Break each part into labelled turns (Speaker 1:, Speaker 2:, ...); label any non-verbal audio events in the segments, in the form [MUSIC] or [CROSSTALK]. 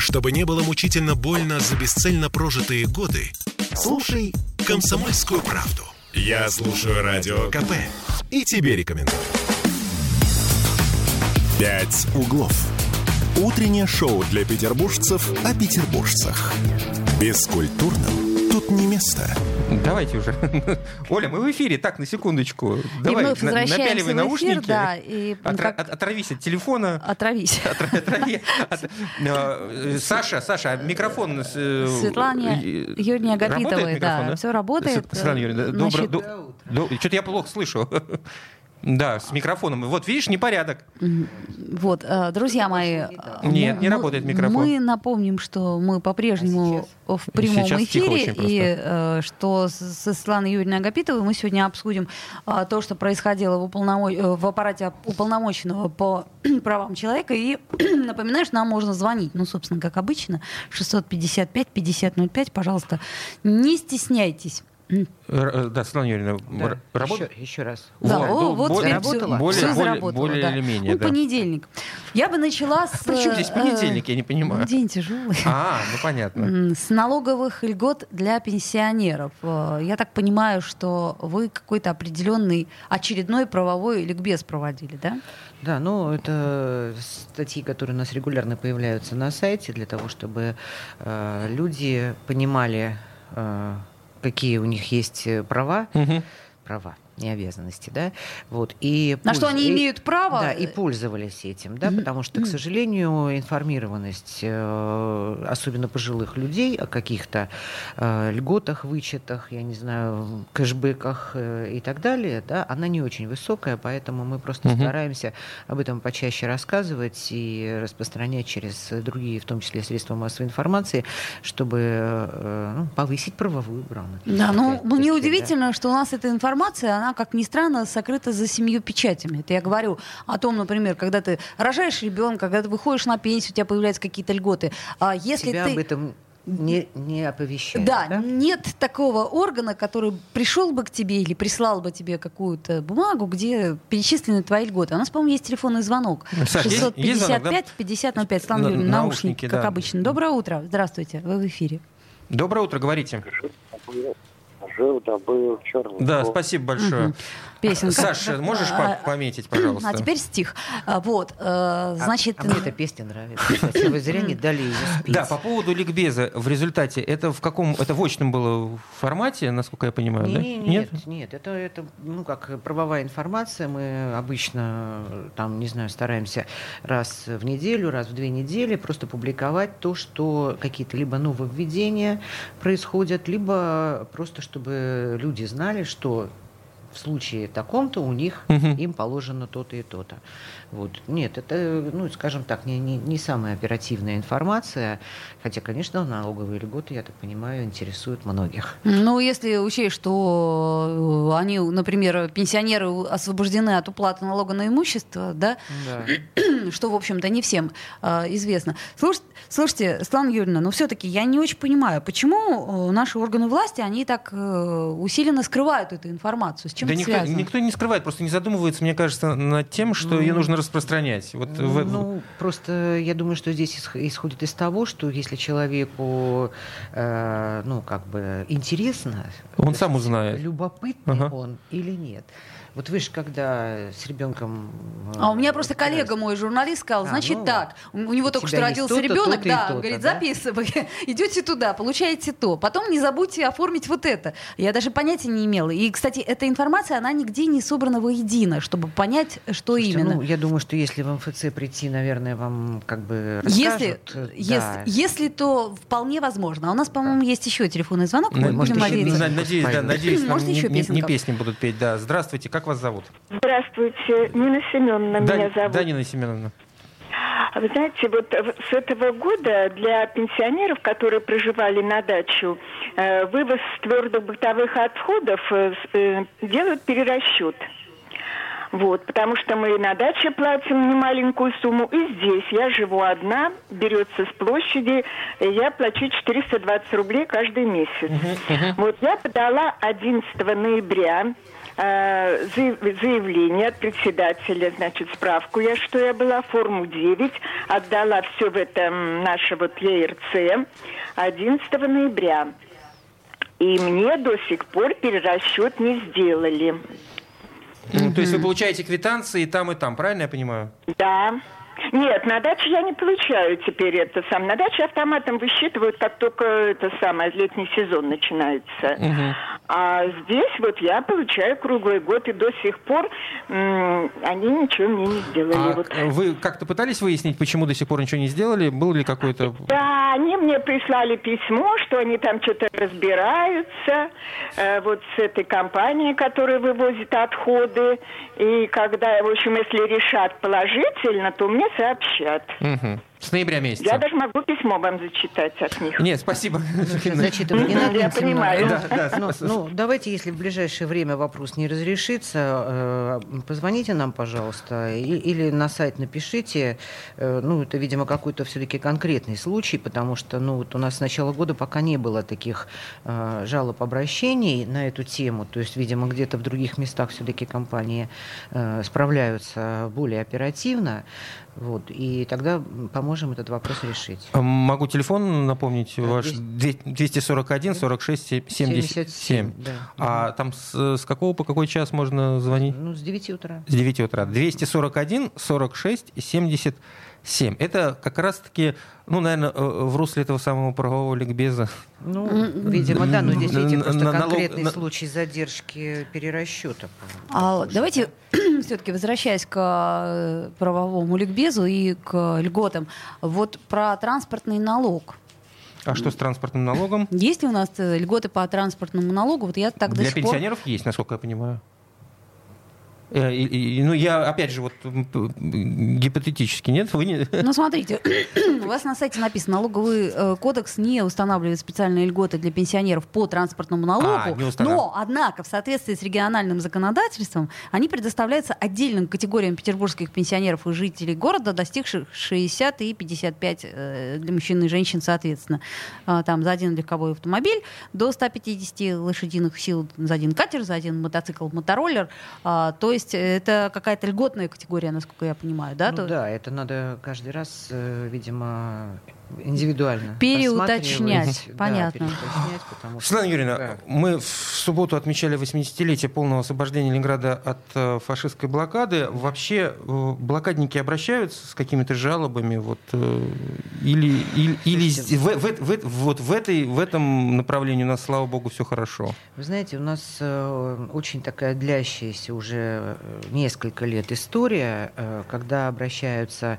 Speaker 1: Чтобы не было мучительно больно за бесцельно прожитые годы, слушай «Комсомольскую правду». Я слушаю Радио КП и тебе рекомендую. «Пять углов». Утреннее шоу для петербуржцев о петербуржцах. Бескультурным тут не место.
Speaker 2: Давайте уже. [LAUGHS] Оля, мы в эфире. Так, на секундочку. Давай,
Speaker 3: и мы возвращаемся
Speaker 2: напяливай
Speaker 3: в
Speaker 2: наушники.
Speaker 3: эфир, да, и
Speaker 2: Отра-
Speaker 3: как-
Speaker 2: от- Отравись от телефона.
Speaker 3: Отравись. [LAUGHS]
Speaker 2: Отра- отрави- от- э, Саша, Саша, а микрофон... с, э,
Speaker 3: Светлане
Speaker 2: э,
Speaker 3: Агапитовой,
Speaker 2: работает микрофон,
Speaker 3: да, все работает.
Speaker 2: Светлана Юрьевна, да, добро-
Speaker 3: Значит,
Speaker 2: до- Что-то я плохо слышу. [LAUGHS] Да, с микрофоном. Вот видишь, непорядок.
Speaker 3: Вот, э, друзья мои, э,
Speaker 2: Нет,
Speaker 3: мы-
Speaker 2: не работает микрофон.
Speaker 3: Мы напомним, что мы по-прежнему в прямом
Speaker 2: Сейчас
Speaker 3: эфире, и э, что с со Светланой Юрьевной Агапитовой мы сегодня обсудим то, что происходило в, уполномо- в аппарате уполномоченного по [CLEARS THROAT] правам человека. И [CLEARS THROAT] напоминаю, что нам можно звонить, ну, собственно, как обычно, 655-5005, пожалуйста, не стесняйтесь.
Speaker 2: Э, Да, Светлана Юрьевна,
Speaker 4: Да,
Speaker 2: р- работает?
Speaker 4: еще, еще раз.
Speaker 3: Да,
Speaker 2: Вот,
Speaker 3: о, вот
Speaker 2: более-
Speaker 4: заработала?
Speaker 2: более- более-
Speaker 3: заработало,
Speaker 2: более
Speaker 3: да.
Speaker 2: или менее,
Speaker 3: Ну,
Speaker 2: да.
Speaker 3: понедельник. Я бы начала с...
Speaker 2: При чем здесь
Speaker 3: э,
Speaker 2: понедельник, я не понимаю.
Speaker 3: ну, День тяжелый.
Speaker 2: А, ну понятно.
Speaker 3: С налоговых льгот для пенсионеров. Э, Я так понимаю, что вы какой-то определенный очередной правовой ликбез проводили, да?
Speaker 4: Да, ну это статьи, которые у нас регулярно появляются на сайте для того, чтобы э, люди понимали, э, какие у них есть э, права,
Speaker 2: Мгм.
Speaker 4: права, не обязанности, да, вот и
Speaker 3: На что
Speaker 4: польз-
Speaker 3: они
Speaker 4: и-
Speaker 3: имеют право?
Speaker 4: Да, и пользовались этим, да,
Speaker 3: Мгм.
Speaker 4: потому что, к сожалению, информированность, э, особенно пожилых людей, о каких-то э, льготах, вычетах, я не знаю, кэшбэках э, и так далее, да, она не очень высокая, поэтому мы просто
Speaker 2: Мгм.
Speaker 4: стараемся об этом почаще рассказывать и распространять через другие, в том числе средства массовой информации, чтобы э, ну, повысить правовую грамотность.
Speaker 3: Да, ну
Speaker 4: опять-таки,
Speaker 3: мне
Speaker 4: да.
Speaker 3: удивительно, что у нас эта информация, она, как ни странно, сокрыта за семью печатями. Это я говорю о том, например, когда ты рожаешь ребенка, когда ты выходишь на пенсию, у тебя появляются какие-то льготы. А если
Speaker 4: Тебя
Speaker 3: ты...
Speaker 4: об этом не, не оповещают.
Speaker 3: Да, нет такого органа, который пришел бы к тебе или прислал бы тебе какую-то бумагу, где перечислены твои льготы. У нас, по-моему, есть телефонный звонок.
Speaker 2: Саш, есть- есть звонок, да?
Speaker 3: 655-5005. Слава
Speaker 2: наушники,
Speaker 3: наушники, как
Speaker 2: да.
Speaker 3: обычно. Доброе утро. Здравствуйте. Вы в эфире.
Speaker 2: Доброе утро, говорите.
Speaker 5: Жил, добыл, черный.
Speaker 2: Да, спасибо большое.
Speaker 3: Мгм. Песенка.
Speaker 2: Саша, можешь
Speaker 3: А,
Speaker 2: по- пометить, пожалуйста?
Speaker 3: А теперь стих. А, Вот, э,
Speaker 4: А-
Speaker 3: значит...
Speaker 4: а, мне эта песня нравится. Кстати, вы зря не дали ее спеть.
Speaker 2: Да, по поводу ликбеза в результате, это в каком, это в очном было формате, насколько я понимаю,
Speaker 4: Не-
Speaker 2: да?
Speaker 4: не- Нет, нет, это, это, ну, как правовая информация. Мы обычно, там, не знаю, стараемся раз в неделю, раз в две недели просто публиковать то, что какие-то либо нововведения происходят, либо просто, чтобы люди знали, что в случае таком-то у них
Speaker 2: Мгм.
Speaker 4: им положено то-то и то-то. Вот. Нет, это, ну, скажем так, не, не, не самая оперативная информация, хотя, конечно, налоговые льготы, я так понимаю, интересуют многих.
Speaker 3: Ну, если учесть, что э, они, например, пенсионеры освобождены от уплаты налога на имущество, да,
Speaker 4: Да. [CLEARS THROAT]
Speaker 3: что, в общем-то, не всем э, известно. Слуш- слушайте, Светлана Юрьевна, ну все-таки я не очень понимаю, почему э, наши органы власти, они так э, усиленно скрывают эту информацию? С чем
Speaker 2: да
Speaker 3: это
Speaker 2: никто,
Speaker 3: связано?
Speaker 2: никто не скрывает, просто не задумывается, мне кажется, над тем, что
Speaker 4: Ну,
Speaker 2: ее нужно распространять. Вот в-
Speaker 4: Ну, просто я думаю, что здесь исх- исходит из того, что если человеку, э, ну, как бы интересно,
Speaker 2: Он сам узнает.
Speaker 4: любопытный
Speaker 2: Ага.
Speaker 4: он или нет. Вот вы же когда с ребенком... э,
Speaker 3: А у меня просто коллега мой, журналист, сказал,
Speaker 4: А,
Speaker 3: значит
Speaker 4: ну,
Speaker 3: так, у него
Speaker 4: у
Speaker 3: только что родился
Speaker 4: то-то,
Speaker 3: ребенок,
Speaker 4: то-то и
Speaker 3: да,
Speaker 4: то-то,
Speaker 3: он говорит,
Speaker 4: да?
Speaker 3: записывай, [LAUGHS] идете туда, получаете то, потом не забудьте оформить вот это. Я даже понятия не имела. И, кстати, эта информация, она нигде не собрана воедино, чтобы понять, что
Speaker 4: Слушайте,
Speaker 3: именно.
Speaker 4: ну, я думаю, что если в МФЦ прийти, наверное, вам как бы
Speaker 3: Если,
Speaker 4: расскажут.
Speaker 3: если,
Speaker 4: да.
Speaker 3: если, то вполне возможно. А у нас, по-моему, есть еще телефонный звонок. Мы
Speaker 4: может,
Speaker 3: будем
Speaker 4: еще
Speaker 2: надеюсь, да, надеюсь, [LAUGHS] не,
Speaker 3: еще
Speaker 2: не- не
Speaker 3: песенка?
Speaker 2: песни будут петь. Да, здравствуйте, как вас зовут?
Speaker 6: Здравствуйте, Нина Семеновна
Speaker 2: Да,
Speaker 6: меня зовут.
Speaker 2: да, Нина Семеновна.
Speaker 6: А Вы знаете, вот с этого года для пенсионеров, которые проживали на дачу, э, вывоз твердых бытовых отходов э, э, делают перерасчет. Вот, потому что мы на даче платим немаленькую сумму, и здесь я живу одна, берется с площади, я плачу 420 рублей каждый месяц. Вот я подала 11 ноября э, заявление от председателя, значит, справку я, что я была, форму 9, отдала все в этом наше вот ЕРЦ 11 ноября. И мне до сих пор перерасчет не сделали.
Speaker 2: Mm-hmm. То есть вы получаете квитанции и там, и там, правильно я понимаю?
Speaker 6: Да. Нет, на даче я не получаю теперь это сам. На даче автоматом высчитывают, как только это самое летний сезон начинается. Угу. А здесь вот я получаю круглый год, и до сих пор м- они ничего мне не сделали.
Speaker 2: А
Speaker 6: вот.
Speaker 2: Вы как-то пытались выяснить, почему до сих пор ничего не сделали? Был ли какой-то...
Speaker 6: Да, они мне прислали письмо, что они там что-то разбираются, э, вот с этой компанией, которая вывозит отходы. И когда, в общем, если решат положительно, то мне сообщат.
Speaker 2: Угу. С ноября месяца.
Speaker 6: Я даже могу письмо вам зачитать от них.
Speaker 2: Нет, спасибо.
Speaker 4: Зачитывать не надо.
Speaker 6: Я понимаю.
Speaker 4: Да, да, ну, ну, давайте, если в ближайшее время вопрос не разрешится, э, позвоните нам, пожалуйста, или на сайт напишите. Э, ну, это, видимо, какой-то все-таки конкретный случай, потому что, ну, вот у нас с начала года пока не было таких э, жалоб, обращений на эту тему. То есть, видимо, где-то в других местах все-таки компании справляются более оперативно. Вот, и тогда поможем этот вопрос решить.
Speaker 2: А могу телефон напомнить ваш 241 46 77. 77 да. А там с, с какого по какой час можно звонить?
Speaker 4: Ну, с 9 утра.
Speaker 2: С 9 утра. 241 46 70 7. Это как раз-таки, ну, наверное, э, в русле этого самого правового ликбеза.
Speaker 4: Ну, видимо, да, но здесь, видите, просто на, конкретный налог... случай задержки перерасчета.
Speaker 3: А, давайте все-таки возвращаясь к э, правовому ликбезу и к льготам. Вот про транспортный налог.
Speaker 2: А что с транспортным налогом?
Speaker 3: Есть ли у нас э, льготы по транспортному налогу? Вот я так
Speaker 2: Для пенсионеров пор... есть, насколько я понимаю. Э, ну, я, опять же, вот гипотетически, нет? Вы не... [LAUGHS]
Speaker 3: Ну, смотрите, [CLEARS THROAT] у вас на сайте написано, налоговый э, кодекс не устанавливает специальные льготы для пенсионеров по транспортному налогу, а, но, однако, в соответствии с региональным законодательством, они предоставляются отдельным категориям петербургских пенсионеров и жителей города, достигших 60 и 55 э, для мужчин и женщин, соответственно. А, там за один легковой автомобиль до 150 лошадиных сил за один катер, за один мотоцикл, мотороллер. А, то есть есть это какая-то льготная категория, насколько я понимаю, да?
Speaker 4: Ну, то... Да, это надо каждый раз, э, видимо, индивидуально.
Speaker 3: Переуточнять, понятно. Да,
Speaker 2: переуточнять, потому что... Светлана Юрьевна, да. мы в субботу отмечали 80-летие полного освобождения Ленинграда от э, фашистской блокады. Вообще э, блокадники обращаются с какими-то жалобами? Вот, э, или или, или в, в, в, вот в, этой, в этом направлении у нас, слава богу, все хорошо?
Speaker 4: Вы знаете, у нас очень такая длящаяся уже несколько лет история, когда обращаются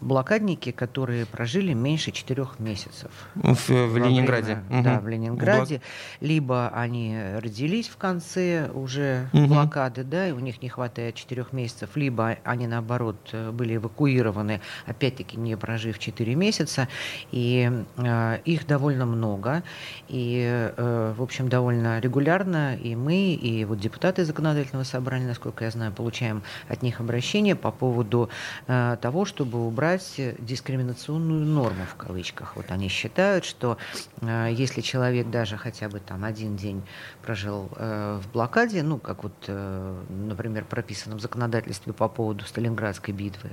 Speaker 4: блокадники, которые проживают прожили меньше четырех месяцев.
Speaker 2: В, в Ленинграде.
Speaker 4: Время, угу. Да, в Ленинграде. Блок... Либо они родились в конце уже угу. блокады, да, и у них не хватает четырех месяцев, либо они, наоборот, были эвакуированы, опять-таки не прожив четыре месяца. И э, их довольно много. И, э, в общем, довольно регулярно и мы, и вот депутаты законодательного собрания, насколько я знаю, получаем от них обращения по поводу э, того, чтобы убрать дискриминационную законную норму в кавычках. Вот они считают, что э, если человек даже хотя бы там один день прожил э, в блокаде, ну как вот, э, например, прописано в законодательстве по поводу Сталинградской битвы,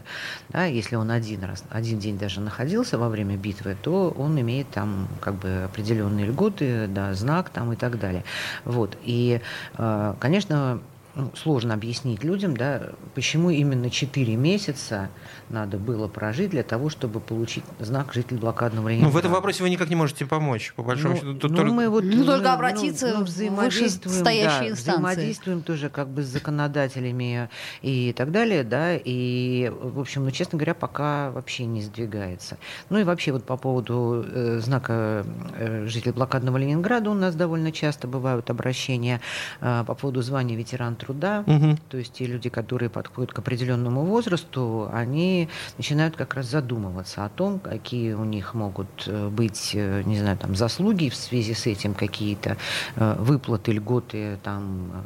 Speaker 4: да, если он один раз, один день даже находился во время битвы, то он имеет там как бы определенные льготы, да, знак там и так далее. Вот. И, э, конечно, ну, сложно объяснить людям, да, почему именно 4 месяца надо было прожить для того, чтобы получить знак житель блокадного Ленинграда.
Speaker 2: Ну, в этом вопросе вы никак не можете помочь, по большому ну, счету.
Speaker 3: Ну, только... Мы вот, ну, только обратиться ну, ну, взаимодействуем, да, инстанции.
Speaker 4: взаимодействуем тоже как бы с законодателями и так далее, да, и, в общем, ну, честно говоря, пока вообще не сдвигается. Ну и вообще вот по поводу э, знака э, житель блокадного Ленинграда у нас довольно часто бывают обращения э, по поводу звания ветеран труда, угу. то есть те люди, которые подходят к определенному возрасту, они начинают как раз задумываться о том, какие у них могут э, быть, э, не знаю, там заслуги в связи с этим, какие-то э, выплаты, льготы, там,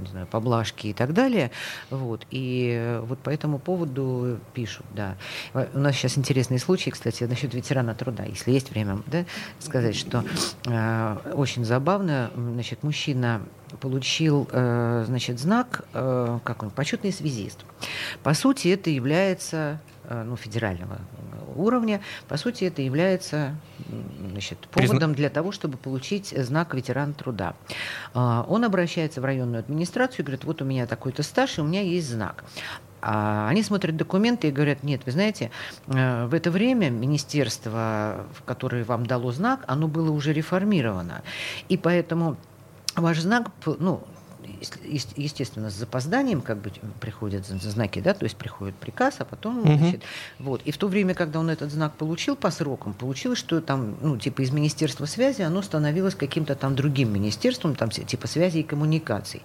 Speaker 4: не знаю, поблажки и так далее. Вот. И вот по этому поводу пишут, да. У нас сейчас интересный случай, кстати, насчет ветерана труда, если есть время, да, сказать, что э, очень забавно, значит, мужчина получил, э, значит, знак, э, как он, почетный связист. По сути, это является э, ну, федерального уровня, по сути, это является значит, поводом для того, чтобы получить знак ветерана труда. А, он обращается в районную администрацию и говорит, вот у меня такой-то стаж, и у меня есть знак. А они смотрят документы и говорят, нет, вы знаете, э, в это время министерство, которое вам дало знак, оно было уже реформировано. И поэтому ваш знак, ну, естественно, с запозданием как бы приходят знаки, да, то есть приходит приказ, а потом, угу. значит, вот. И в то время, когда он этот знак получил по срокам, получилось, что там, ну, типа из Министерства связи оно становилось каким-то там другим министерством, там, типа связи и коммуникаций.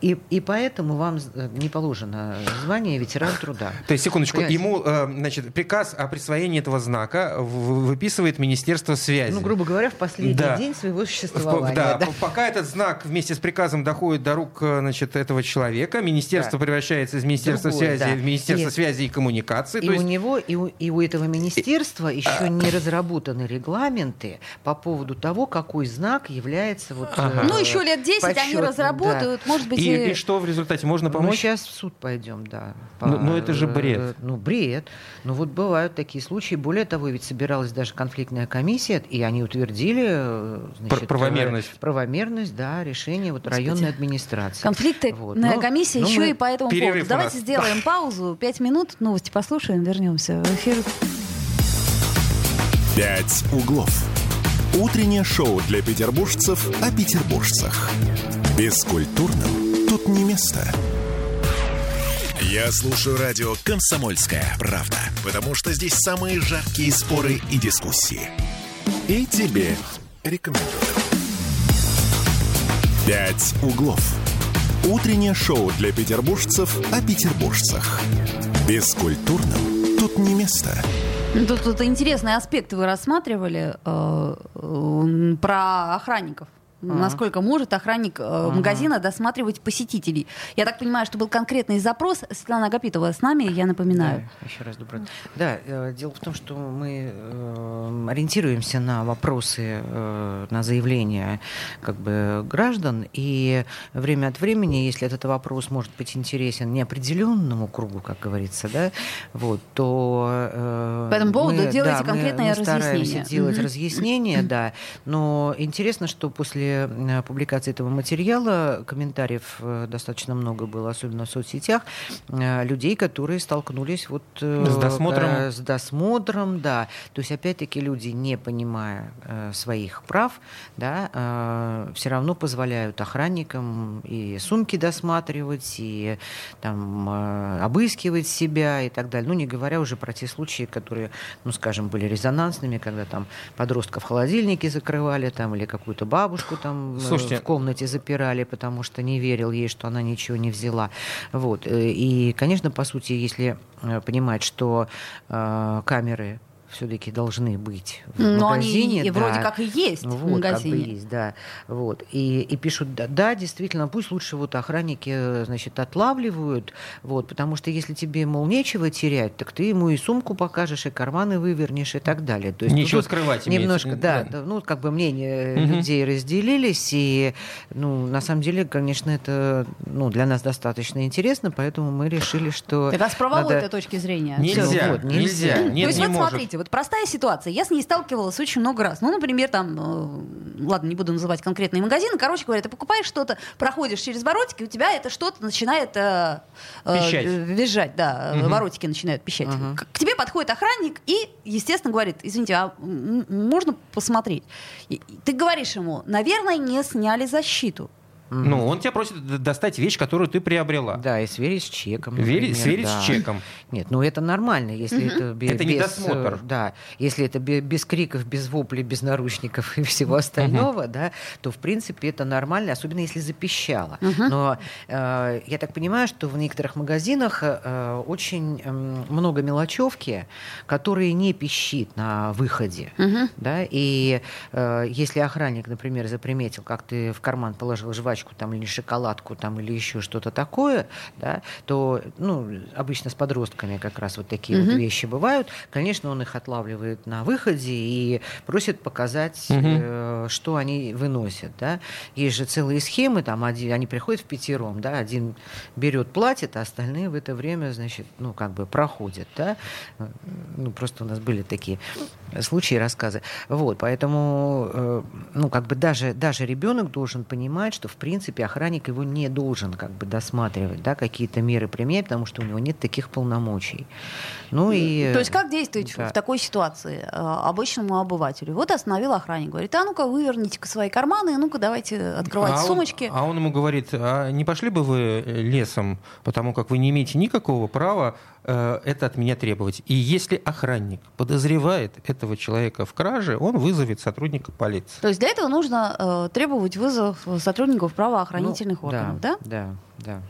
Speaker 4: И, и поэтому вам не положено звание ветеран труда.
Speaker 2: То есть, секундочку, Понимаете? ему, э, значит, приказ о присвоении этого знака выписывает Министерство связи.
Speaker 4: Ну, грубо говоря, в последний да. день своего существования.
Speaker 2: Да. да, пока этот знак вместе с приказом доходит до рук э, значит, этого человека. Министерство да. превращается из Министерства Другое, связи да. в Министерство и, связи и коммуникации.
Speaker 4: И у есть... него, и у, и у этого министерства и... еще а... не разработаны регламенты по поводу того, какой знак является вот.
Speaker 3: Ага. Э, ну еще лет 10 они разработают, да. может быть.
Speaker 2: И, и что в результате можно помочь? Мы
Speaker 4: сейчас в суд пойдем, да.
Speaker 2: По, ну, ну это же бред. Э,
Speaker 4: ну бред. Ну вот бывают такие случаи. Более того, ведь собиралась даже конфликтная комиссия, и они утвердили э,
Speaker 2: значит, правомерность.
Speaker 4: Правомерность, да, решение вот районной администрации.
Speaker 3: Конфликтная вот. ну, комиссия ну, еще и по этому поводу. Давайте сделаем паузу, пять минут, новости послушаем, вернемся в эфир.
Speaker 1: «Пять углов». Утреннее шоу для петербуржцев о петербуржцах. Бескультурным тут не место. Я слушаю радио «Комсомольская правда», потому что здесь самые жаркие споры и дискуссии. И тебе рекомендую. «Пять углов». Утреннее шоу для петербуржцев о петербуржцах. Бескультурным тут не место.
Speaker 3: Ну, тут, тут интересные аспекты вы рассматривали э, э, про охранников ага. насколько может охранник э, ага. магазина досматривать посетителей. Я так понимаю, что был конкретный запрос. Светлана Агапитова с нами, я напоминаю.
Speaker 4: Да, еще раз добрый Да, э, дело в том, что мы э, ориентируемся на вопросы, э, на заявления как бы граждан, и время от времени, если этот вопрос может быть интересен неопределенному кругу, как говорится, да, вот, то
Speaker 3: э, по этому поводу мы, делаете да, конкретное мы, мы
Speaker 4: разъяснение. делать mm-hmm. разъяснение, да, но интересно, что после Э, публикации этого материала комментариев э, достаточно много было, особенно в соцсетях, э, людей, которые столкнулись вот
Speaker 2: с досмотром.
Speaker 4: Да, с досмотром, да. То есть, опять-таки, люди, не понимая своих прав, да, все равно позволяют охранникам и сумки досматривать, и там обыскивать себя и так далее. Ну, не говоря уже про те случаи, которые, ну, скажем, были резонансными, когда там подростков в холодильнике закрывали там, или какую-то бабушку там э, Слушайте. в комнате запирали, потому что не верил ей, что она ничего не взяла. Вот. Э, и, конечно, по сути, если э, понимать, что камеры все-таки должны быть в Но магазине.
Speaker 3: они и да. вроде как и есть
Speaker 4: вот,
Speaker 3: в магазине.
Speaker 4: Как бы есть, да. Вот. И, и пишут, да, да, действительно, пусть лучше вот охранники, значит, отлавливают, вот, потому что если тебе, мол, нечего терять, так ты ему и сумку покажешь, и карманы вывернешь, и так далее. То
Speaker 2: есть, Ничего скрывать
Speaker 4: Немножко, да, да, ну, как бы мнения угу. людей разделились, и, ну, на самом деле, конечно, это, ну, для нас достаточно интересно, поэтому мы решили, что...
Speaker 3: Это с правовой точки зрения.
Speaker 2: Нельзя, вот, нельзя. Нет,
Speaker 3: То есть, не вот может. смотрите, вот простая ситуация. Я с ней сталкивалась очень много раз. Ну, например, там, э, ладно, не буду называть конкретные магазины. Короче говоря, ты покупаешь что-то, проходишь через воротики, у тебя это что-то начинает э, э, визжать, да, угу. воротики начинают пищать. Угу. К, к тебе подходит охранник и, естественно, говорит, извините, а можно посмотреть? И, ты говоришь ему, наверное, не сняли защиту.
Speaker 2: Mm-hmm. Ну, он тебя просит достать вещь, которую ты приобрела.
Speaker 4: Да, и сверить с чеком.
Speaker 2: Например, сверить да. с чеком.
Speaker 4: Нет, ну это нормально, если mm-hmm. это без...
Speaker 2: Это не досмотр. Э,
Speaker 4: да, если это без криков, без воплей, без наручников и всего остального, mm-hmm. да, то в принципе это нормально, особенно если запищало. Mm-hmm. Но э, я так понимаю, что в некоторых магазинах э, очень э, много мелочевки, которые не пищит на выходе. Mm-hmm. Да, и э, если охранник, например, заприметил, как ты в карман положил жвачку, жвачку там, или шоколадку там, или еще что-то такое, да, то ну, обычно с подростками как раз вот такие угу. вот вещи бывают. Конечно, он их отлавливает на выходе и просит показать, угу. э, что они выносят. Да. Есть же целые схемы, там один, они приходят в пятером, да, один берет, платит, а остальные в это время, значит, ну, как бы проходят. Да. Ну, просто у нас были такие случаи, рассказы. Вот, поэтому, э, ну, как бы даже, даже ребенок должен понимать, что, в принципе, охранник его не должен как бы досматривать, да, какие-то меры применять, потому что у него нет таких полномочий. Ну и...
Speaker 3: То есть как действовать да. в такой ситуации э, обычному обывателю? Вот остановил охранник, говорит, а ну-ка выверните свои карманы, ну-ка давайте открывать а сумочки.
Speaker 2: Он, а он ему говорит, а не пошли бы вы лесом, потому как вы не имеете никакого права э, это от меня требовать. И если охранник подозревает этого человека в краже, он вызовет сотрудника полиции.
Speaker 3: То есть для этого нужно э, требовать вызов сотрудников правоохранительных ну, органов,
Speaker 4: да? Да, да. да.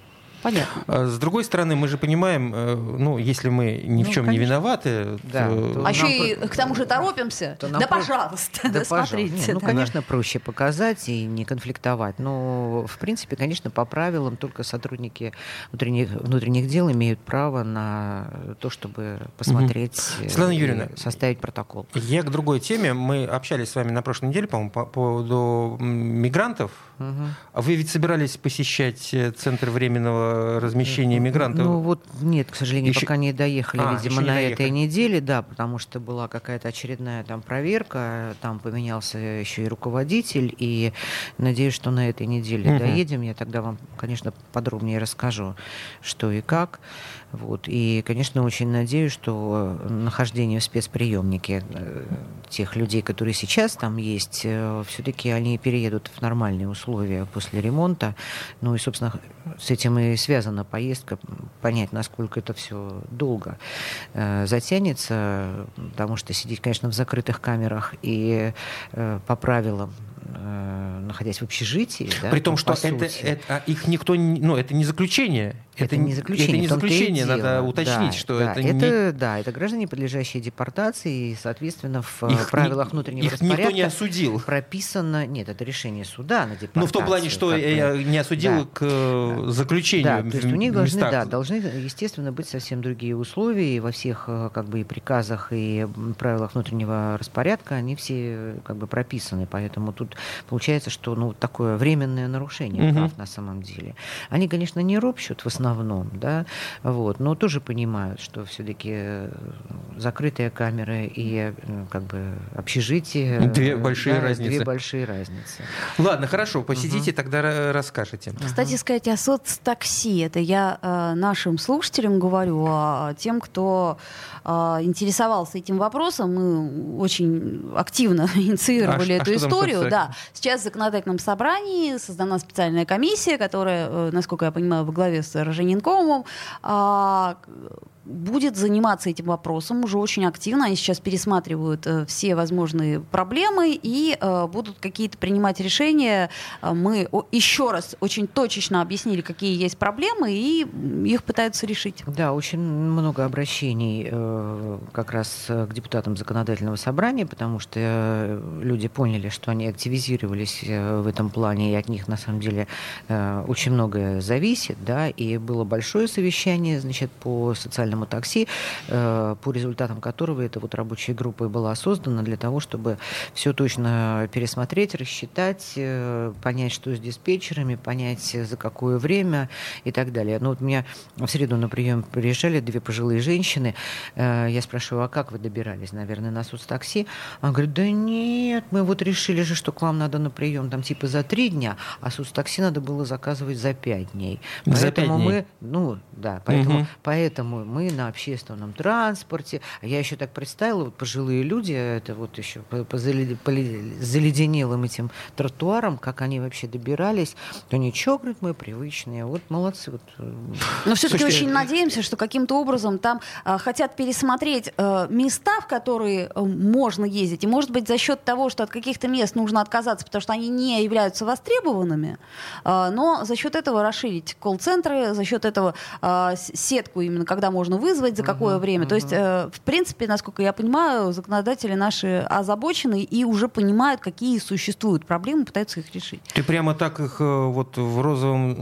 Speaker 3: Понятно.
Speaker 2: А, с другой стороны, мы же понимаем, э, ну, если мы ни в ну, чем конечно. не виноваты,
Speaker 3: да, то... А еще и к тому же торопимся. То да, про... пожалуйста, да, [LAUGHS] да смотрите.
Speaker 4: Нет, ну, конечно, проще показать и не конфликтовать. Но, в принципе, конечно, по правилам только сотрудники внутренних, внутренних дел имеют право на то, чтобы посмотреть угу.
Speaker 2: Светлана Юрьевна,
Speaker 4: составить протокол.
Speaker 2: Я к другой теме. Мы общались с вами на прошлой неделе, по-моему, по поводу мигрантов. Угу. Вы ведь собирались посещать э, Центр временного размещения мигрантов?
Speaker 4: Ну вот нет, к сожалению, еще... пока не доехали, а, видимо, на доехали. этой неделе, да, потому что была какая-то очередная там проверка, там поменялся еще и руководитель, и надеюсь, что на этой неделе угу. доедем. Я тогда вам, конечно, подробнее расскажу, что и как. Вот. И, конечно, очень надеюсь, что нахождение в спецприемнике э, тех людей, которые сейчас там есть, э, все-таки они переедут в нормальные условия после ремонта. Ну и, собственно, с этим и связана поездка, понять, насколько это все долго э, затянется, потому что сидеть, конечно, в закрытых камерах и по правилам э, находясь в общежитии. Да,
Speaker 2: При том, что это, это, а их никто, ну, это не заключение.
Speaker 4: Это, это не заключение.
Speaker 2: Это не заключение, надо уточнить, да, что
Speaker 4: да,
Speaker 2: это,
Speaker 4: это
Speaker 2: не...
Speaker 4: Да, это граждане, подлежащие депортации, и, соответственно, в э, их правилах внутреннего
Speaker 2: их
Speaker 4: распорядка
Speaker 2: никто не осудил.
Speaker 4: прописано... Нет, это решение суда на депортацию.
Speaker 2: Ну, в том плане, что я бы, не осудил да, к э, заключению
Speaker 4: Да, то есть у них должны, да, должны, естественно, быть совсем другие условия, и во всех э, как бы и приказах, и правилах внутреннего распорядка они все как бы прописаны, поэтому тут получается, что ну, такое временное нарушение угу. прав на самом деле. Они, конечно, не ропщут в основном, да, вот, но тоже понимают, что все-таки э, закрытые камеры и э, как бы общежитие...
Speaker 2: Две э, большие да, разницы.
Speaker 4: Две большие разницы.
Speaker 2: Ладно, хорошо, посидите, угу. тогда расскажете.
Speaker 3: Кстати угу. сказать о соцтакси, это я э, нашим слушателям говорю, а тем, кто э, интересовался этим вопросом, мы очень активно [LAUGHS] инициировали а, эту а историю. Да, сейчас в законодательном собрании создана специальная комиссия, которая, э, насколько я понимаю, во главе с Рожененковым, а, будет заниматься этим вопросом уже очень активно. Они сейчас пересматривают э, все возможные проблемы и э, будут какие-то принимать решения. Э, мы еще раз очень точечно объяснили, какие есть проблемы, и их пытаются решить.
Speaker 4: Да, очень много обращений как раз к депутатам законодательного собрания, потому что люди поняли, что они активизировались в этом плане, и от них на самом деле очень многое зависит, да, и было большое совещание, значит, по социальному социальному такси, э, по результатам которого эта вот рабочая группа и была создана для того, чтобы все точно пересмотреть, рассчитать, э, понять, что с диспетчерами, понять, за какое время и так далее. Ну вот у меня в среду на прием приезжали две пожилые женщины. Э, я спрашиваю, а как вы добирались, наверное, на соцтакси? Она говорит, да нет, мы вот решили же, что к вам надо на прием там типа за три дня, а соцтакси надо было заказывать за пять дней.
Speaker 2: За поэтому
Speaker 4: мы, ну да, поэтому, угу. поэтому мы на общественном транспорте. А я еще так представила, вот пожилые люди, это вот еще заледенелым этим тротуарам, как они вообще добирались, то ничего, говорит, мы привычные. Вот молодцы. Вот. Э,
Speaker 3: Но все-таки очень надеемся, что каким-то образом там э, хотят пересмотреть э, места, в которые э, можно ездить. И, может быть, за счет того, что от каких-то мест нужно отказаться, потому что они не являются востребованными, э, но за счет этого расширить колл-центры, за счет этого э, сетку именно, когда можно можно вызвать, за какое время. То есть, э, в принципе, насколько я понимаю, законодатели наши озабочены и уже понимают, какие существуют проблемы, пытаются их решить.
Speaker 2: Ты прямо так их э, вот в розовом...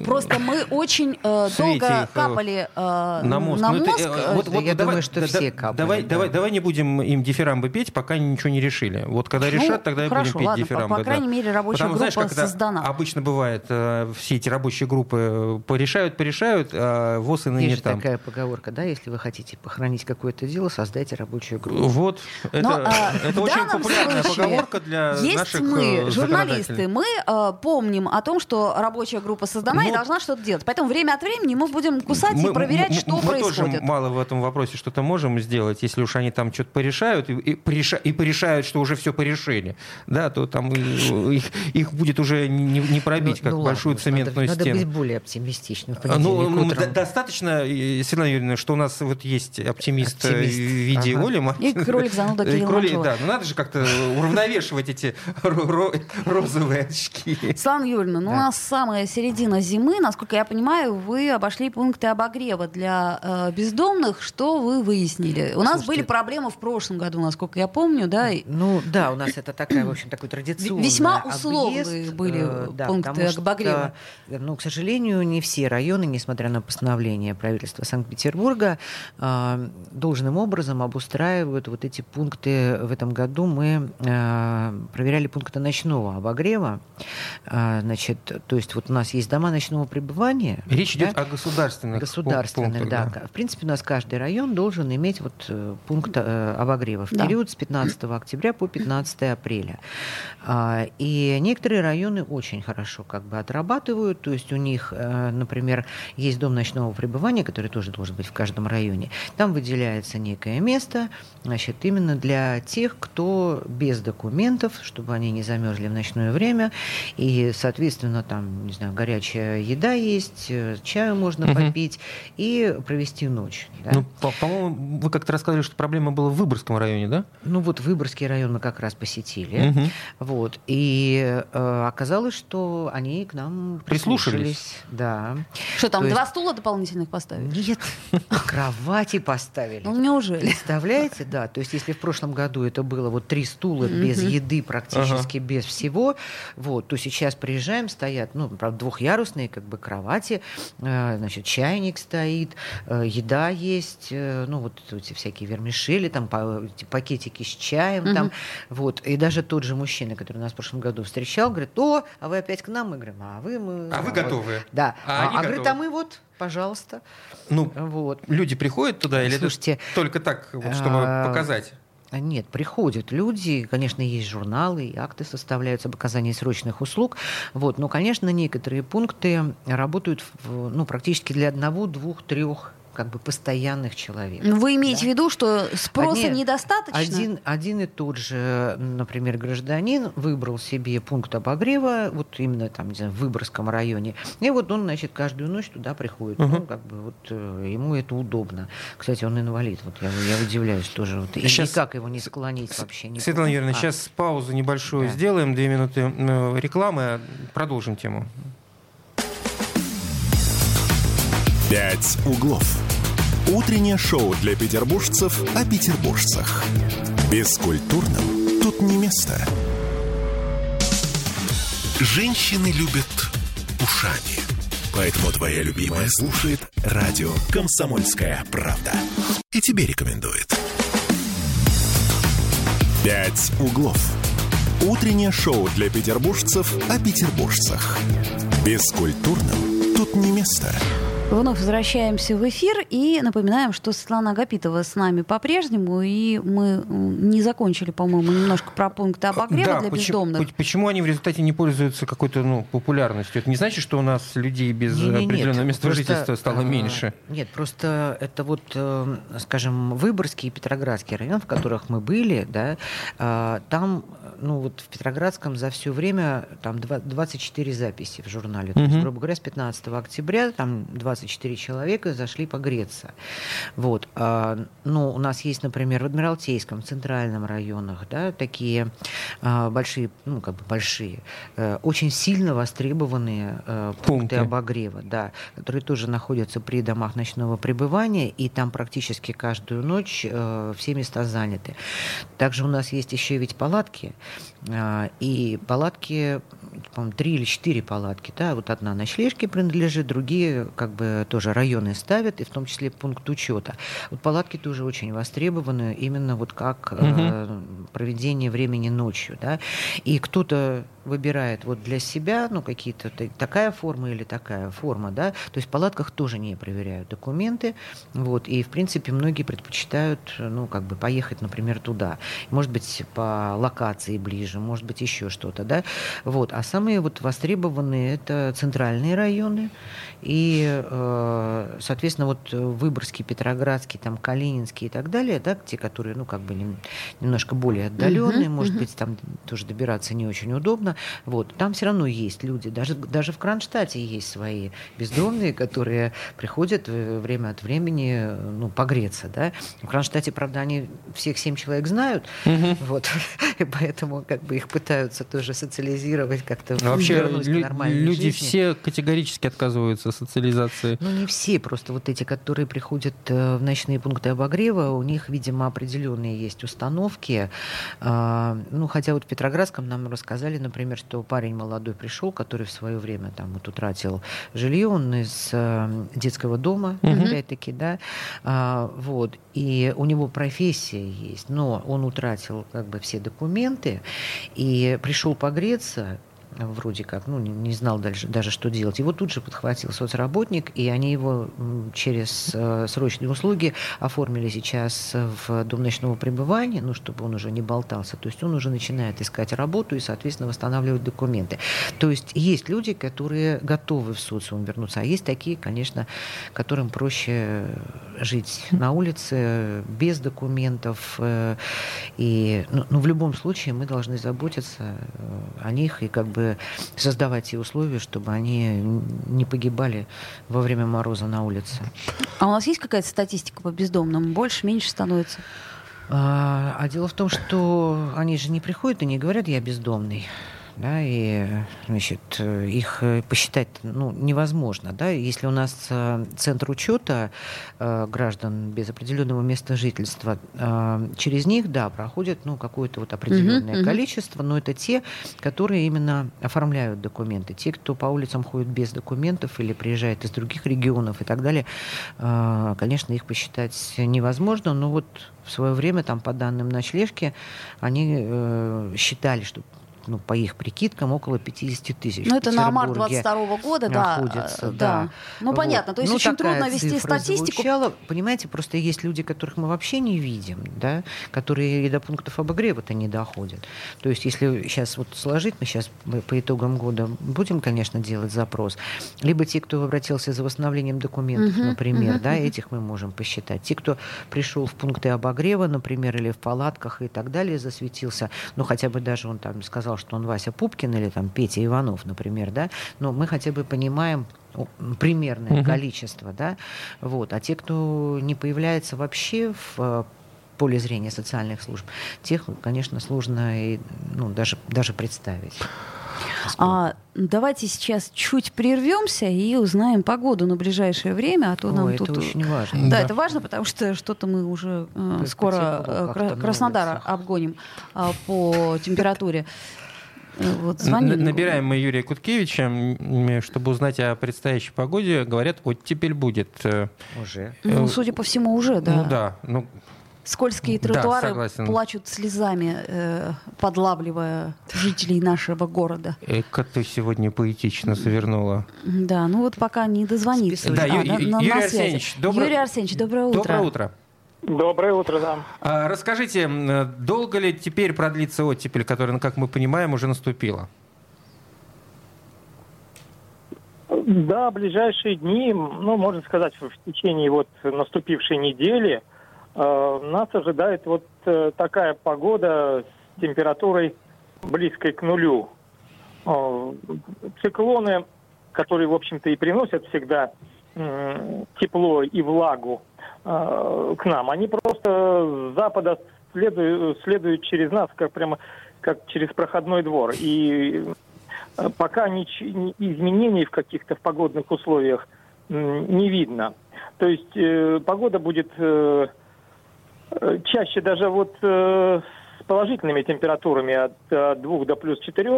Speaker 2: э,
Speaker 3: Просто мы очень э,
Speaker 2: Свете их,
Speaker 3: долго
Speaker 2: э,
Speaker 3: капали э,
Speaker 2: на мозг.
Speaker 3: на
Speaker 2: Ну, ты,
Speaker 3: мозг,
Speaker 2: э,
Speaker 3: э,
Speaker 2: вот- вот
Speaker 4: я
Speaker 2: давай-
Speaker 4: думаю, что
Speaker 2: да-
Speaker 4: все капали,
Speaker 2: Давай,
Speaker 4: да.
Speaker 2: давай, давай не будем им дифирамбы петь, пока ничего не решили. Вот когда
Speaker 3: Ну,
Speaker 2: решат, тогда и
Speaker 3: хорошо,
Speaker 2: будем петь
Speaker 3: ладно, по-
Speaker 2: дифирамбы.
Speaker 3: по крайней
Speaker 2: да.
Speaker 3: мере, рабочая
Speaker 2: Потому, знаешь,
Speaker 3: группа
Speaker 2: когда
Speaker 3: создана.
Speaker 2: Обычно бывает, э, все эти рабочие группы э, порешают, порешают, а ВОЗ и ныне там.
Speaker 4: такая поговорка, да, если вы хотите похоронить какое-то дело, создайте рабочую группу.
Speaker 2: Вот, это,
Speaker 3: Но, а,
Speaker 2: это очень популярная
Speaker 3: случае
Speaker 2: поговорка для
Speaker 3: Есть
Speaker 2: наших
Speaker 3: мы,
Speaker 2: э,
Speaker 3: журналисты, мы э, помним о том, что рабочая группа создана и
Speaker 2: Ну,
Speaker 3: должна что-то делать. Поэтому время от времени мы будем кусать и
Speaker 2: Мы-
Speaker 3: проверять,
Speaker 2: мы-
Speaker 3: что
Speaker 2: мы
Speaker 3: происходит.
Speaker 2: тоже мало в этом вопросе что-то можем сделать, если уж они там что-то порешают и, и, пореша- и порешают, что уже все порешили, да, то там и- их, их будет уже не, не пробить, как
Speaker 4: Ну,
Speaker 2: большую
Speaker 4: ладно,
Speaker 2: цементную
Speaker 4: надо,
Speaker 2: стену.
Speaker 4: Надо быть более оптимистичным.
Speaker 2: А, Ну, ну,
Speaker 4: утром.
Speaker 2: до- достаточно, Светлана Юрьевна, что у нас вот есть оптимист, э,
Speaker 4: Оптимист.
Speaker 2: в виде
Speaker 4: Ага.
Speaker 2: Оли Маркиной.
Speaker 3: И кролик зануда
Speaker 2: И [LAUGHS]
Speaker 3: Кирилл
Speaker 2: кролик. Да, ну надо же как-то уравновешивать эти [LAUGHS] ро- ро- розовые очки.
Speaker 3: Светлана Юрьевна, ну, у нас самая середина зимы. Насколько я понимаю, вы обошли пункты обогрева для э, бездомных. Что вы выяснили? У нас
Speaker 4: Слушайте,
Speaker 3: были проблемы в прошлом году, насколько я помню, да?
Speaker 4: Ну да, у нас это такая, в общем, такой традиционный
Speaker 3: Весьма
Speaker 4: объезд,
Speaker 3: условные были
Speaker 4: э,
Speaker 3: пункты обогрева.
Speaker 4: э, Ну, к сожалению, не все районы, несмотря на постановление правительства Санкт-Петербурга, э, должным образом обустраивают вот эти пункты. В этом году мы э, проверяли пункты ночного обогрева. Э, Значит, то есть вот у нас есть дома ночного пребывания.
Speaker 2: Речь
Speaker 4: да,
Speaker 2: идет о государственных
Speaker 4: государственных,
Speaker 2: пунктах,
Speaker 4: да. В принципе, у нас каждый район должен иметь вот пункт обогрева в
Speaker 3: Да.
Speaker 4: период с 15 октября по 15 апреля. И некоторые районы очень хорошо как бы отрабатывают, то есть у них, например, есть дом ночного пребывания, который тоже должен быть в каждом районе. Там выделяется некое место, значит, именно для тех, кто без документов, чтобы они не замерзли в ночное время, и, соответственно, там, не знаю, горячая еда есть, э, чаю можно
Speaker 2: Мгм.
Speaker 4: попить и провести ночь. да.
Speaker 2: Ну, по- по-моему, вы как-то рассказывали, что проблема была в Выборгском районе, да?
Speaker 4: Ну вот Выборгский район мы как раз посетили.
Speaker 2: Мгм.
Speaker 4: Вот. И э, оказалось, что они к нам
Speaker 2: Прислушались.
Speaker 4: прислушались. Да.
Speaker 3: Что там,
Speaker 4: То есть-
Speaker 3: два стула дополнительных поставили?
Speaker 4: Нет, [LAUGHS] кровати поставили.
Speaker 3: Ну, неужели?
Speaker 4: Представляете, да. То есть, если в прошлом году это было вот три стула без
Speaker 3: Мгм.
Speaker 4: еды, практически без всего, вот, то сейчас приезжаем, стоят, ну, правда, двухъярусные как бы кровати, э, значит, чайник стоит, э, еда есть, э, ну, вот эти всякие вермишели, там пакетики с чаем,
Speaker 3: Мгм.
Speaker 4: там, вот. И даже тот же мужчина, который нас в прошлом году встречал, говорит, о, а вы опять к нам? Мы говорим, а вы мы...
Speaker 2: А вы
Speaker 4: вот».
Speaker 2: готовы?
Speaker 4: Да.
Speaker 2: А
Speaker 4: А,
Speaker 2: они
Speaker 4: а говорит, а мы вот, пожалуйста.
Speaker 2: Ну,
Speaker 4: Вот.
Speaker 2: люди приходят туда или
Speaker 4: Слушайте,
Speaker 2: только так, вот, чтобы
Speaker 4: а,
Speaker 2: показать?
Speaker 4: А Нет, приходят люди, конечно, есть журналы, и акты составляются об оказании срочных услуг. Вот, но, конечно, некоторые пункты работают в, ну, практически для одного, двух, трех как бы постоянных человек.
Speaker 3: Ну, Вы имеете
Speaker 4: Да.
Speaker 3: в виду, что спроса
Speaker 4: Одни-
Speaker 3: недостаточно?
Speaker 4: Один, один и тот же, например, гражданин выбрал себе пункт обогрева, вот именно там, не знаю, в Выборгском районе, и вот он, значит, каждую ночь туда приходит. Ну,
Speaker 2: Мгм.
Speaker 4: как бы вот э, ему это удобно. Кстати, он инвалид, вот я, я удивляюсь тоже. Вот, и
Speaker 2: Щас-
Speaker 4: никак его не склонить вообще. не
Speaker 2: Светлана Юрьевна,
Speaker 4: А,
Speaker 2: сейчас паузу небольшую
Speaker 4: Да.
Speaker 2: сделаем, две минуты э, рекламы, продолжим тему.
Speaker 1: «Пять углов». Утреннее шоу для петербуржцев о петербуржцах. Бескультурным тут не место. Женщины любят ушами. Поэтому твоя любимая слушает радио «Комсомольская правда». И тебе рекомендует. «Пять углов». Утреннее шоу для петербуржцев о петербуржцах. Бескультурным тут не место.
Speaker 3: Вновь возвращаемся в эфир и напоминаем, что Светлана Агапитова с нами по-прежнему, и мы не закончили, по-моему, немножко про пункты обогрева
Speaker 2: Да,
Speaker 3: для
Speaker 2: почему,
Speaker 3: бездомных.
Speaker 2: поч- почему они в результате не пользуются какой-то ну, популярностью? Это не значит, что у нас людей без
Speaker 4: Не-не-нет,
Speaker 2: определенного места
Speaker 4: просто,
Speaker 2: жительства стало
Speaker 4: а,
Speaker 2: меньше.
Speaker 4: Нет, просто это вот, э, скажем, Выборгский и Петроградский район, в которых мы были, да, а, там, ну вот в Петроградском за все время там два- 24 записи в журнале. То есть, грубо говоря, с 15 октября, там 24 человека зашли погреться. Вот. А, ну, у нас есть, например, в Адмиралтейском, в центральном районах, да, такие а, большие, ну, как бы большие, э, очень сильно востребованные э, пункты, пункты обогрева, да, которые тоже находятся при домах ночного пребывания, и там практически каждую ночь э, все места заняты. Также у нас есть еще ведь палатки, и палатки, по-моему, три или четыре палатки, да, вот одна ночлежке принадлежит, другие как бы тоже районы ставят, и в том числе пункт учета. Вот палатки тоже очень востребованы именно вот как угу. проведение времени ночью, да, и кто-то выбирает вот для себя, ну, какие-то такая форма или такая форма, да, то есть в палатках тоже не проверяют документы, вот, и, в принципе, многие предпочитают, ну, как бы поехать, например, туда, может быть, по локации ближе, может быть, еще что-то, да, вот, а самые вот востребованные это центральные районы, и, э, соответственно, вот Выборгский, Петроградский, там, Калининский и так далее, да, те, которые, ну, как бы немножко более отдаленные, uh-huh, может быть, там тоже добираться не очень удобно, вот, там все равно есть люди, даже, даже в Кронштадте есть свои бездомные, которые приходят время от времени, ну, погреться, да. В Кронштадте, правда, они всех семь человек знают, вот, [LAUGHS] и поэтому как бы их пытаются тоже социализировать как-то.
Speaker 2: А вообще лю- люди жизни. все категорически отказываются социализации?
Speaker 4: Ну, не все, просто вот эти, которые приходят э, в ночные пункты обогрева, у них, видимо, определенные есть установки. А, ну, хотя вот в Петроградском нам рассказали, например, что парень молодой пришел, который в свое время там вот утратил жилье, он из э, детского дома, угу. опять-таки, да, а, вот, и у него профессия есть, но он утратил как бы все документы и пришел погреться, вроде как, ну, не знал дальше, даже, что делать. Его тут же подхватил соцработник, и они его через э, срочные услуги оформили сейчас в дом ночного пребывания, ну, чтобы он уже не болтался. То есть он уже начинает искать работу и, соответственно, восстанавливать документы. То есть есть люди, которые готовы в социум вернуться, а есть такие, конечно, которым проще жить на улице без документов. Э, и, ну, ну, в любом случае мы должны заботиться э, о них и как бы создавать те условия, чтобы они не погибали во время мороза на улице.
Speaker 3: А у нас есть какая-то статистика по бездомным? Больше, меньше становится?
Speaker 4: А, а дело в том, что они же не приходят и не говорят, я бездомный да, и значит, их посчитать ну, невозможно. Да? Если у нас э, центр учета э, граждан без определенного места жительства, э, через них, да, проходит ну, какое-то вот определенное uh-huh, количество, но это те, которые именно оформляют документы. Те, кто по улицам ходит без документов или приезжает из других регионов и так далее, э, конечно, их посчитать невозможно, но вот в свое время, там, по данным ночлежки, они э, считали, что ну, по их прикидкам, около 50 тысяч.
Speaker 3: Ну, это на март 22 года, да. Находится,
Speaker 4: да. да.
Speaker 3: Ну, вот. понятно. То есть ну, очень трудно вести статистику.
Speaker 4: Звучала. Понимаете, просто есть люди, которых мы вообще не видим, да, которые и до пунктов обогрева-то не доходят. То есть если сейчас вот сложить, мы сейчас по итогам года будем, конечно, делать запрос, либо те, кто обратился за восстановлением документов, uh-huh, например, uh-huh, да, uh-huh. этих мы можем посчитать. Те, кто пришел в пункты обогрева, например, или в палатках и так далее, засветился, ну, хотя бы даже он там сказал, что он Вася Пупкин или там Петя Иванов, например, да, но мы хотя бы понимаем примерное угу. количество, да, вот, а те, кто не появляется вообще в э, поле зрения социальных служб, тех, конечно, сложно и, ну, даже, даже представить.
Speaker 3: А, давайте сейчас чуть прервемся и узнаем погоду на ближайшее время, а то
Speaker 4: О,
Speaker 3: нам
Speaker 4: это
Speaker 3: тут...
Speaker 4: очень важно.
Speaker 3: Да, да, это важно, потому что что-то мы уже э, скоро э, Краснодар обгоним э, по температуре.
Speaker 2: Э, вот звонили. Набираем мы Юрия Куткевича, чтобы узнать о предстоящей погоде. Говорят, оттепель будет. Э,
Speaker 4: уже.
Speaker 3: Ну, судя по всему, уже, да.
Speaker 2: Ну да. Ну,
Speaker 3: Скользкие тротуары да, плачут слезами, э, подлавливая жителей нашего города.
Speaker 2: Эка ты сегодня поэтично завернула.
Speaker 3: Да, ну вот пока не дозвонились.
Speaker 2: Да, а, Ю- на, Юрий на Арсеньевич,
Speaker 3: добро... Юрий Арсеньевич, доброе утро.
Speaker 2: Доброе утро.
Speaker 7: Доброе утро, да.
Speaker 2: А, расскажите, долго ли теперь продлится оттепель, которая, как мы понимаем, уже наступила?
Speaker 7: Да, ближайшие дни, ну, можно сказать, в течение вот наступившей недели – Э, нас ожидает вот э, такая погода с температурой близкой к нулю. Э, циклоны, которые, в общем-то, и приносят всегда тепло и влагу к нам. Они просто с запада следуют, следуют через нас, как прямо как через проходной двор. И пока нич- изменений в каких-то погодных условиях не видно. То есть э, погода будет э, э, чаще даже вот э, положительными температурами от, от 2 до плюс 4,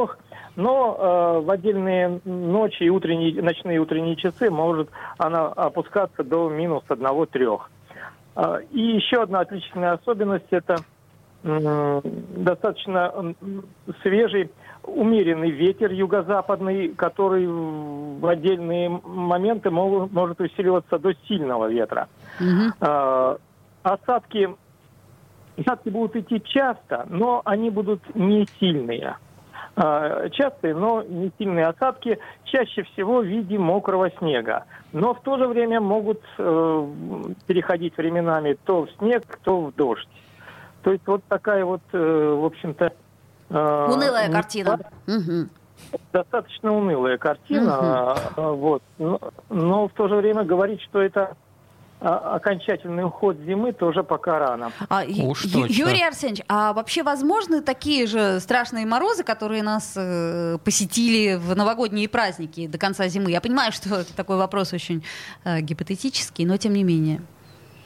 Speaker 7: но э, в отдельные ночи и утренние, ночные и утренние часы может она опускаться до минус 1-3. Э, и еще одна отличительная особенность – это э, достаточно свежий умеренный ветер юго-западный, который в отдельные моменты может усиливаться до сильного ветра. Угу. Осадки, осадки будут идти часто, но они будут не сильные. А, частые, но не сильные осадки, чаще всего в виде мокрого снега. Но в то же время могут э, переходить временами то в снег, то в дождь. То есть вот такая вот, э, в общем-то,
Speaker 3: а, Унылая картина.
Speaker 7: Достаточно унылая картина, угу. вот. Но, но в то же время говорить, что это окончательный уход зимы тоже пока рано.
Speaker 3: А, Уж Ю- Юрий Арсеньевич, а вообще возможны такие же страшные морозы, которые нас э, посетили в новогодние праздники до конца зимы? Я понимаю, что [LAUGHS] такой вопрос очень э, гипотетический, но тем не менее.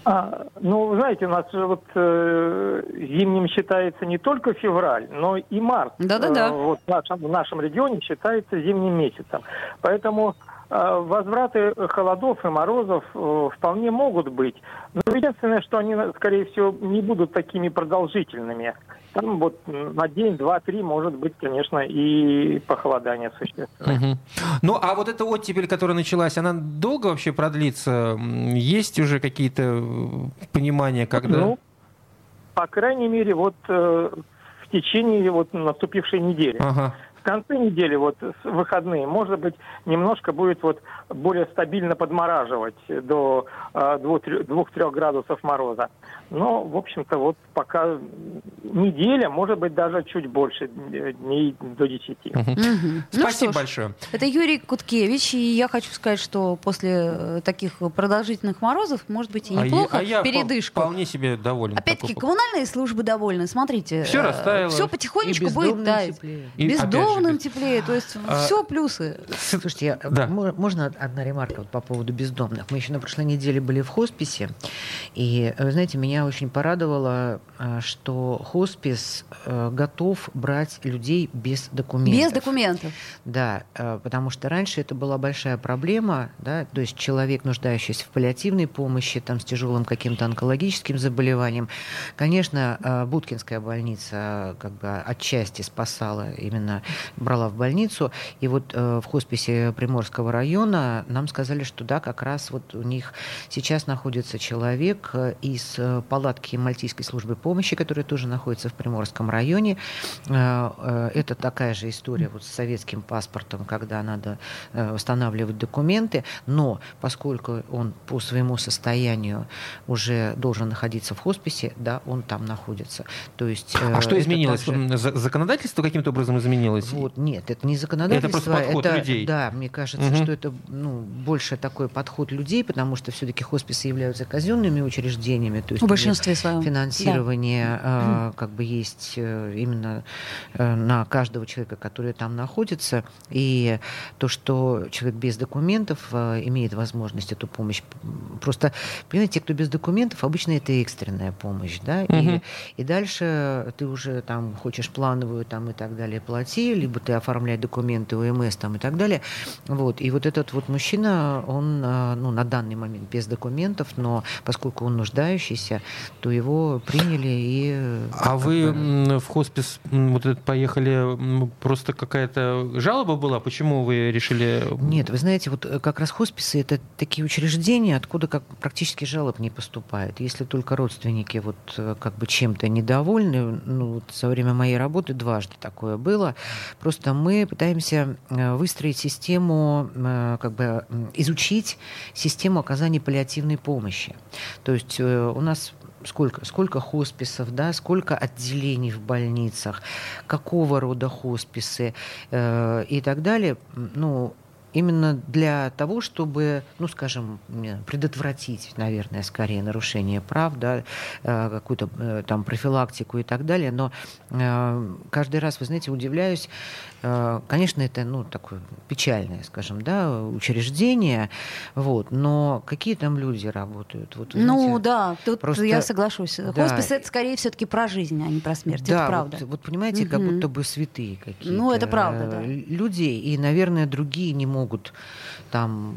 Speaker 7: А, ну, знаете, у нас же вот э, зимним считается не только февраль, но и март.
Speaker 3: Да-да-да.
Speaker 7: Э, вот в нашем, в нашем регионе считается зимним месяцем. Поэтому возвраты холодов и морозов э, вполне могут быть. Но единственное, что они, скорее всего, не будут такими продолжительными. Там вот на день, два, три, может быть, конечно, и похолодание существенное.
Speaker 2: Угу. Ну, а вот эта оттепель, которая началась, она долго вообще продлится? Есть уже какие-то э, понимания, когда? Ну,
Speaker 7: по крайней мере, вот э, в течение вот наступившей недели. Ага конце недели, вот выходные, может быть, немножко будет вот более стабильно подмораживать до э, 2-3 градусов мороза. Но, в общем-то, вот пока неделя, может быть, даже чуть больше дней до 10. Угу.
Speaker 3: Угу. Спасибо ну большое. Это Юрий Куткевич, и я хочу сказать, что после э, таких продолжительных морозов, может быть, и неплохо, а я, а я передышку.
Speaker 2: вполне себе доволен.
Speaker 3: Опять-таки, коммунальные службы довольны. Смотрите,
Speaker 2: все растаяло.
Speaker 3: Все потихонечку будет таять. Бездомным Бездомным теплее, то есть а, все плюсы.
Speaker 4: Слушайте, я, да. можно одна ремарка вот по поводу бездомных? Мы еще на прошлой неделе были в хосписе, и, вы знаете, меня очень порадовало, а, что хоспис э, готов брать людей без документов.
Speaker 3: Без документов?
Speaker 4: Да, э, потому что раньше это была большая проблема, да, то есть человек, нуждающийся в паллиативной помощи, там, с тяжелым каким-то онкологическим заболеванием. Конечно, э, Будкинская больница как бы отчасти спасала именно брала в больницу. И вот э, в хосписе Приморского района нам сказали, что да, как раз вот у них сейчас находится человек э, из э, палатки Мальтийской службы помощи, которая тоже находится в Приморском районе. Э, э, это такая же история вот с советским паспортом, когда надо э, восстанавливать документы. Но поскольку он по своему состоянию уже должен находиться в хосписе, да, он там находится. То есть,
Speaker 2: э, а что изменилось? Также... Законодательство каким-то образом изменилось?
Speaker 4: Вот, нет, это не законодательство.
Speaker 2: Это просто подход
Speaker 4: это,
Speaker 2: людей.
Speaker 4: Да, мне кажется, угу. что это ну, больше такой подход людей, потому что все-таки хосписы являются казенными учреждениями. То есть
Speaker 3: в большинстве своем.
Speaker 4: Финансирование да. э, как бы есть э, именно э, на каждого человека, который там находится. И то, что человек без документов э, имеет возможность эту помощь. Просто, понимаете, те, кто без документов, обычно это экстренная помощь. Да? Угу. И, и дальше ты уже там хочешь плановую там, и так далее плати, либо ты оформляй документы ОМС там и так далее. Вот. И вот этот вот мужчина, он а, ну, на данный момент без документов, но поскольку он нуждающийся, то его приняли и...
Speaker 2: А вы бы... в хоспис вот поехали, просто какая-то жалоба была? Почему вы решили...
Speaker 4: Нет, вы знаете, вот э, как раз хосписы это такие учреждения, откуда как практически жалоб не поступает. Если только родственники вот э, как бы чем-то недовольны, ну, вот со время моей работы дважды такое было, Просто мы пытаемся э, выстроить систему, э, как бы изучить систему оказания паллиативной помощи. То есть э, у нас сколько, сколько хосписов, да, сколько отделений в больницах, какого рода хосписы э, и так далее. Ну, именно для того, чтобы, ну, скажем, предотвратить, наверное, скорее нарушение прав, да, э, какую-то э, там профилактику и так далее. Но каждый раз, вы знаете, удивляюсь, конечно, это, ну, такое печальное, скажем, да, учреждение, вот, но какие там люди работают? Вот,
Speaker 3: ну, знаете, да, тут просто... я соглашусь. Да. Хоспис это скорее все-таки про жизнь, а не про смерть.
Speaker 4: Да,
Speaker 3: это правда.
Speaker 4: Вот, вот понимаете, угу. как будто бы святые какие-то.
Speaker 3: Ну, это правда, да.
Speaker 4: Людей. И, наверное, другие не могут там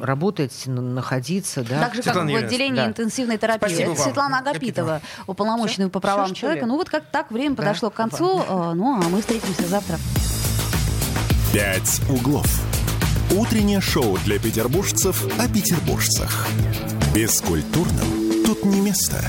Speaker 4: работать, находиться. Да.
Speaker 3: Так же, как Светлана в отделении да. интенсивной терапии. Спасибо это Светлана Агапитова, уполномоченная по правам Все, человека. Ну вот как так время да. подошло к концу. Да. Ну, а мы встретимся завтра.
Speaker 1: «Пять углов». Утреннее шоу для петербуржцев о петербуржцах. Бескультурным тут не место.